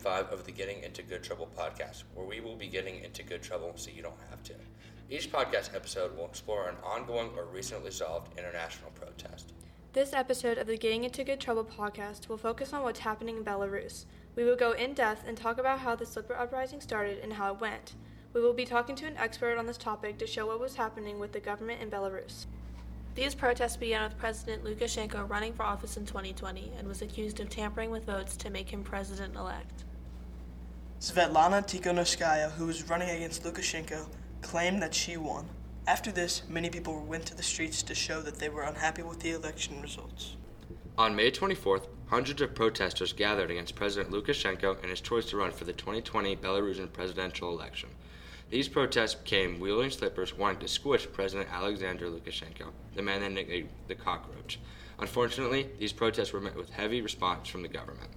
5 of the Getting Into Good Trouble podcast, where we will be getting into good trouble so you don't have to. Each podcast episode will explore an ongoing or recently solved international protest. This episode of the Getting Into Good Trouble podcast will focus on what's happening in Belarus. We will go in depth and talk about how the slipper uprising started and how it went. We will be talking to an expert on this topic to show what was happening with the government in Belarus. These protests began with President Lukashenko running for office in 2020 and was accused of tampering with votes to make him president elect. Svetlana Tikhonovskaya, who was running against Lukashenko, claimed that she won. After this, many people went to the streets to show that they were unhappy with the election results. On May 24th, hundreds of protesters gathered against President Lukashenko and his choice to run for the 2020 Belarusian presidential election. These protests came wielding slippers wanting to squish President Alexander Lukashenko, the man they nicknamed the cockroach. Unfortunately, these protests were met with heavy response from the government.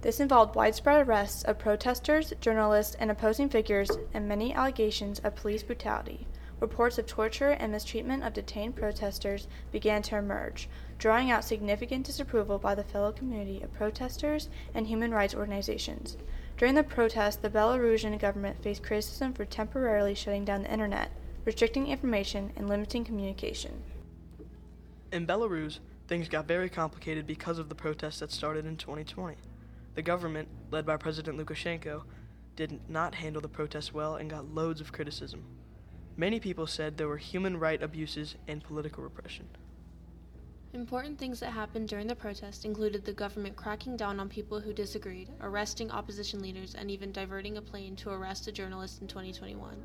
This involved widespread arrests of protesters, journalists, and opposing figures, and many allegations of police brutality. Reports of torture and mistreatment of detained protesters began to emerge, drawing out significant disapproval by the fellow community of protesters and human rights organizations. During the protest, the Belarusian government faced criticism for temporarily shutting down the internet, restricting information, and limiting communication. In Belarus, things got very complicated because of the protests that started in 2020. The government, led by President Lukashenko, did not handle the protests well and got loads of criticism. Many people said there were human right abuses and political repression. Important things that happened during the protest included the government cracking down on people who disagreed, arresting opposition leaders, and even diverting a plane to arrest a journalist in 2021.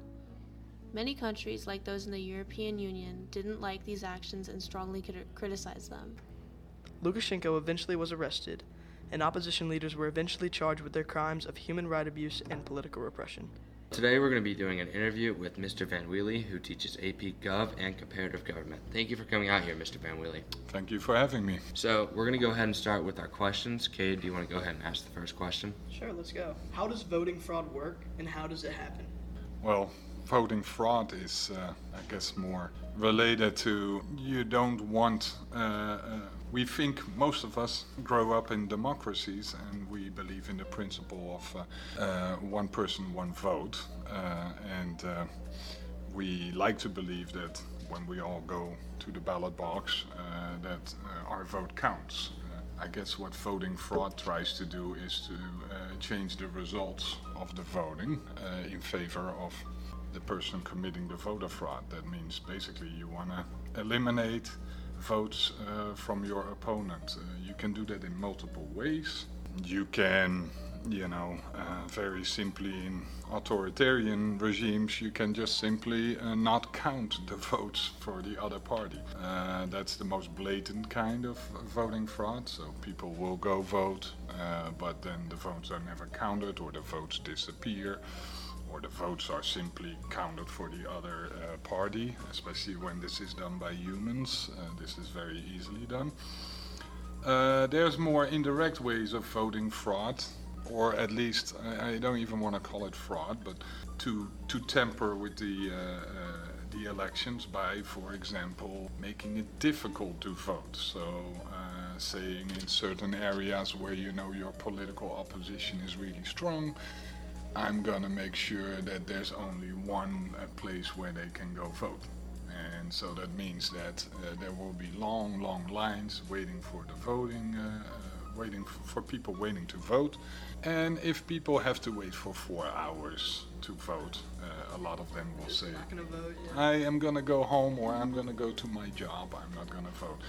Many countries, like those in the European Union, didn't like these actions and strongly criticized them. Lukashenko eventually was arrested, and opposition leaders were eventually charged with their crimes of human rights abuse and political repression. Today we're going to be doing an interview with Mr. Van Wheely, who teaches AP Gov and Comparative Government. Thank you for coming out here, Mr. Van Wheely. Thank you for having me. So we're going to go ahead and start with our questions. Cade, do you want to go ahead and ask the first question? Sure, let's go. How does voting fraud work, and how does it happen? Well, voting fraud is, uh, I guess, more related to you don't want. Uh, uh, we think most of us grow up in democracies and we believe in the principle of uh, uh, one person, one vote. Uh, and uh, we like to believe that when we all go to the ballot box, uh, that uh, our vote counts. I guess what voting fraud tries to do is to change the results of the voting in favor of the person committing the voter fraud. That means basically you want to eliminate votes uh, from your opponent. Uh, you can do that in multiple ways. You can, you know, uh, very simply in authoritarian regimes, you can just simply uh, not count the votes for the other party. That's the most blatant kind of voting fraud. So people will go vote, but then the votes are never counted or the votes disappear or the votes are simply counted for the other uh, party, especially when this is done by humans. Uh, this is very easily done. Uh, there's more indirect ways of voting fraud, or at least I, I don't even want to call it fraud, but to to tamper with the uh, uh, the elections by, for example, making it difficult to vote. So. Uh, saying in certain areas where you know your political opposition is really strong, I'm gonna make sure that there's only one uh, place where they can go vote. And so that means that uh, there will be long, long lines waiting for the voting, uh, uh waiting for people waiting to vote. And if people have to wait for four hours to vote, uh, a lot of them will say, vote, yeah. I am gonna go home or I'm gonna go to my job, I'm not gonna vote.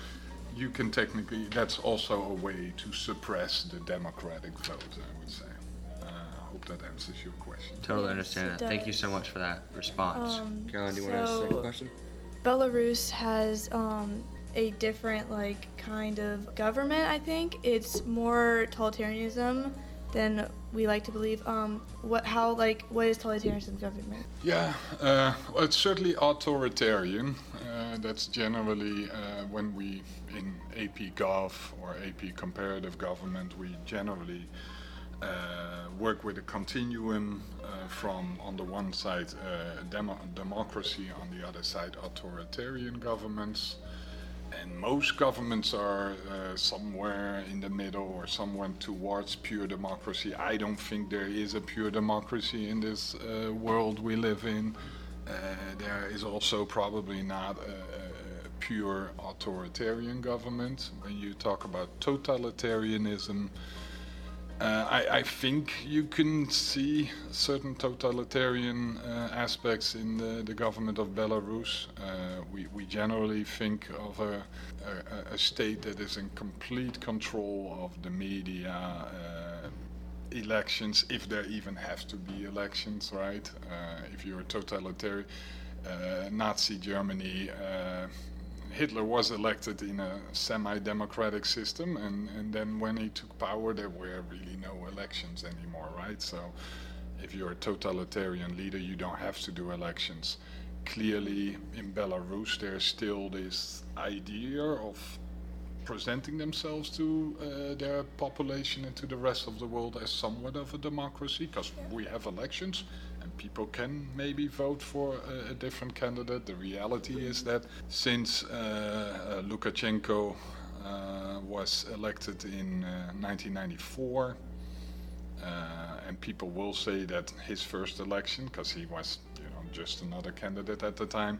You can technically, that's also a way to suppress the democratic vote, I would say hope that answers your question. Totally understand that. Thank you so much for that response. Um, Caroline, do you so want to ask the second question? Belarus has um, a different like kind of government. I think it's more totalitarianism than we like to believe. Um, what how like what is totalitarianism government? Yeah, uh, well, it's certainly authoritarian. Uh, that's generally uh, when we in AP Gov or AP Comparative Government we generally uh, work with a continuum uh, from, on the one side, uh, demo- democracy, on the other side, authoritarian governments. and most governments are uh, somewhere in the middle or somewhere towards pure democracy. I don't think there is a pure democracy in this uh, world we live in. Uh, there is also probably not a, a, pure authoritarian government. When you talk about totalitarianism, uh, I, I, think you can see certain totalitarian uh, aspects in the, the, government of Belarus. Uh, we, we, generally think of a, a, a, state that is in complete control of the media, uh, elections, if there even have to be elections, right? Uh, if you're a totalitarian, uh, Nazi Germany Hitler was elected in a semi-democratic system, and, and then when he took power, there were really no elections anymore, right? So, if you're a totalitarian leader, you don't have to do elections. Clearly, in Belarus, there's still this idea of presenting themselves to uh, their population and to the rest of the world as somewhat of a democracy, because we have elections people can maybe vote for a, a different candidate. The reality is that since uh, uh, Lukashenko uh, was elected in 1994, uh, and people will say that his first election, because he was you know, just another candidate at the time,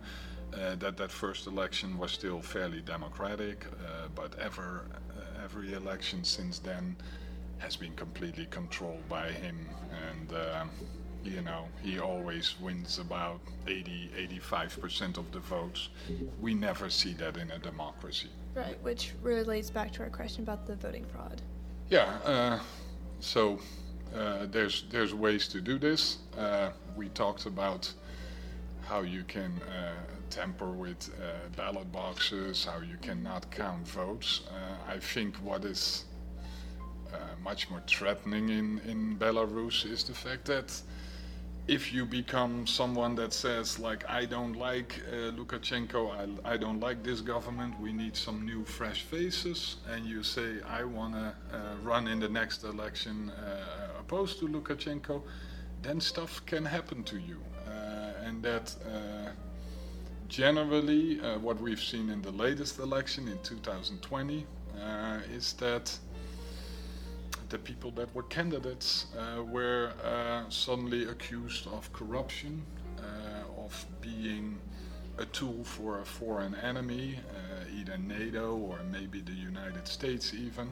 uh, that that first election was still fairly democratic, uh, but ever every election since then has been completely controlled by him and you know, he always wins about 80, 85% of the votes. We never see that in a democracy. Right, which relates back to our question about the voting fraud. Yeah, uh, so uh, there's there's ways to do this. Uh, we talked about how you can uh, tamper with uh, ballot boxes, how you cannot count votes. Uh, I think what is much more threatening in, in Belarus is the fact that if you become someone that says like I don't like uh, Lukashenko, I, I don't like this government, we need some new fresh faces, and you say I want to uh, run in the next election uh, opposed to Lukashenko, then stuff can happen to you, uh, and that. Uh, generally, uh, what we've seen in the latest election in 2020 is that the people that were candidates uh, were uh, suddenly accused of corruption, uh, of being a tool for a foreign enemy, either NATO or maybe the United States even,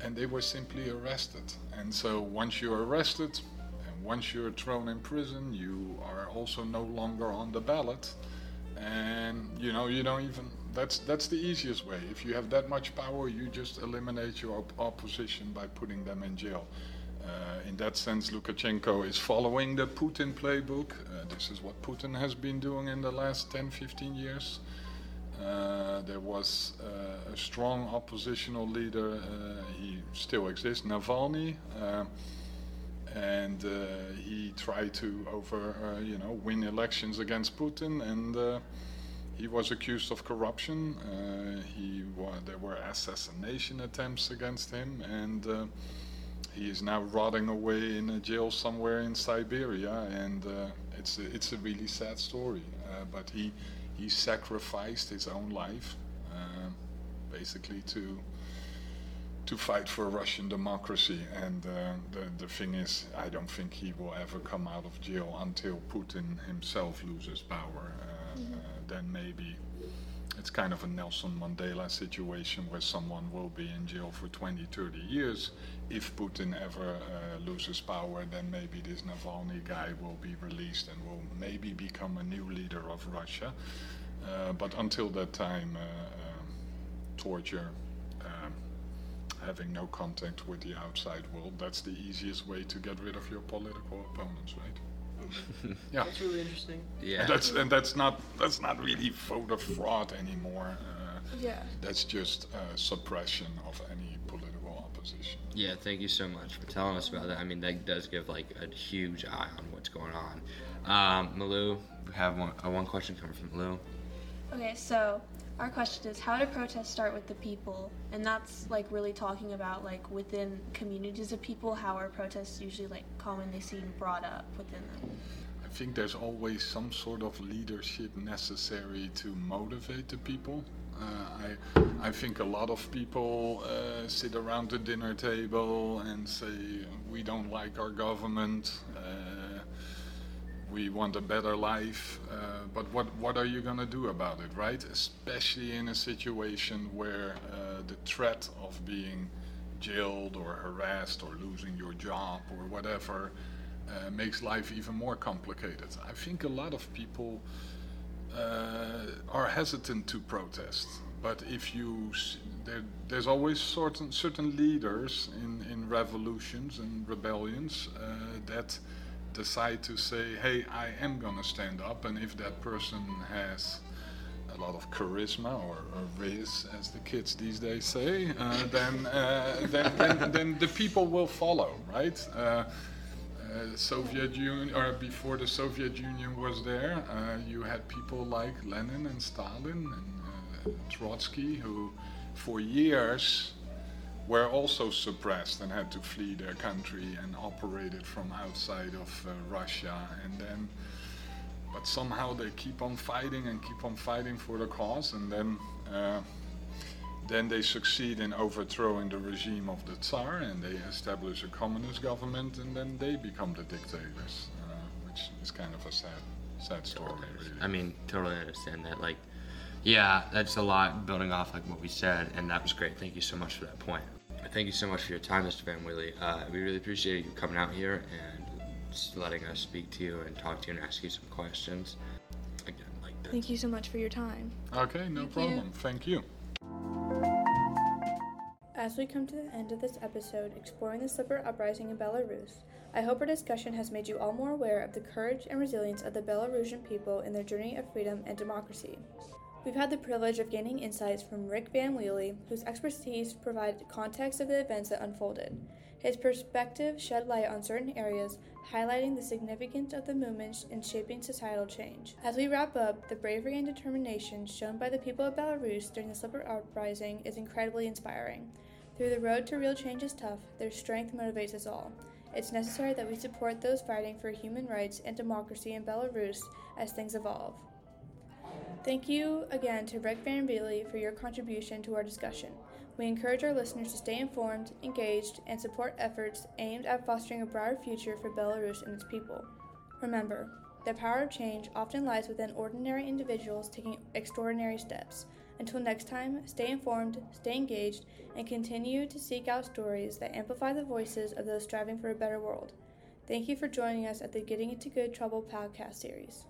and they were simply arrested. And so once you're arrested, and once you're thrown in prison, you are also no longer on the ballot, and you know you don't even that's that's the easiest way. If you have that much power, you just eliminate your op- opposition by putting them in jail. Uh, in that sense, Lukashenko is following the Putin playbook. Uh, this is what Putin has been doing in the last 10, 15 years. Uh, there was uh, a strong oppositional leader. Uh, he still exists, Navalny, uh, and he tried to over, you know, win elections against Putin and he was accused of corruption. Uh, he wa- there were assassination attempts against him, and uh, he is now rotting away in a jail somewhere in Siberia. And uh, it's a, it's a really sad story. Uh, but he he sacrificed his own life, uh, basically to to fight for Russian democracy. And uh, the, the thing is, I don't think he will ever come out of jail until Putin himself loses power. Uh, mm-hmm then maybe it's kind of a Nelson Mandela situation where someone will be in jail for 20, 30 years. If Putin ever uh, loses power, then maybe this Navalny guy will be released and will maybe become a new leader of Russia. Uh, but until that time, uh, um, torture, having no contact with the outside world, that's the easiest way to get rid of your political opponents, right? yeah, that's really interesting. Yeah, and that's and that's not that's not really voter fraud anymore. Uh, yeah, that's just uh, suppression of any political opposition. Yeah, thank you so much for telling us about that. I mean, that does give like a huge eye on what's going on. Um, Malou, we have one uh, one question coming from Malou. Okay, so our question is how do protests start with the people? And that's like really talking about like within communities of people how are protests usually like commonly seen brought up within them? I think there's always some sort of leadership necessary to motivate the people. Uh, I, I think a lot of people uh, sit around the dinner table and say, we don't like our government, uh, we want a better life, uh, but what, what are you going to do about it, right? Especially in a situation where uh, the threat of being jailed or harassed or losing your job or whatever uh, makes life even more complicated. I think a lot of people uh, are hesitant to protest. But if you, there, there's always certain certain leaders in, in revolutions and rebellions uh, that decide to say, "Hey, I am gonna stand up," and if that person has a lot of charisma or, or riz, as the kids these days say, uh, then, uh, then, then, then the people will follow, right? Uh, uh, Soviet Union, or before the Soviet Union was there, uh, you had people like Lenin and Stalin and uh, Trotsky, who for years were also suppressed and had to flee their country and operated from outside of uh, Russia. And then, but somehow they keep on fighting and keep on fighting for the cause, and then uh, then they succeed in overthrowing the regime of the Tsar and they establish a communist government and then they become the dictators, uh, which is kind of a sad, sad story, really. I mean, totally understand that. Like, yeah, that's a lot building off like what we said, and that was great. Thank you so much for that point. Thank you so much for your time, Mr. Van Willy. Uh, we really appreciate you coming out here and letting us speak to you and talk to you and ask you some questions. Again, like that. Thank you so much for your time. Okay, no Thank you. problem. Thank you. As we come to the end of this episode exploring the Slipper Uprising in Belarus, I hope our discussion has made you all more aware of the courage and resilience of the Belarusian people in their journey of freedom and democracy. We've had the privilege of gaining insights from Rick Van Wheely, whose expertise provided context of the events that unfolded. His perspective shed light on certain areas, highlighting the significance of the movement in shaping societal change. As we wrap up, the bravery and determination shown by the people of Belarus during the Slipper Uprising is incredibly inspiring. Through the road to real change is tough, their strength motivates us all. It's necessary that we support those fighting for human rights and democracy in Belarus as things evolve. Thank you again to Rick Van Beely for your contribution to our discussion. We encourage our listeners to stay informed, engaged, and support efforts aimed at fostering a brighter future for Belarus and its people. Remember, the power of change often lies within ordinary individuals taking extraordinary steps. Until next time, stay informed, stay engaged, and continue to seek out stories that amplify the voices of those striving for a better world. Thank you for joining us at the Getting Into Good Trouble podcast series.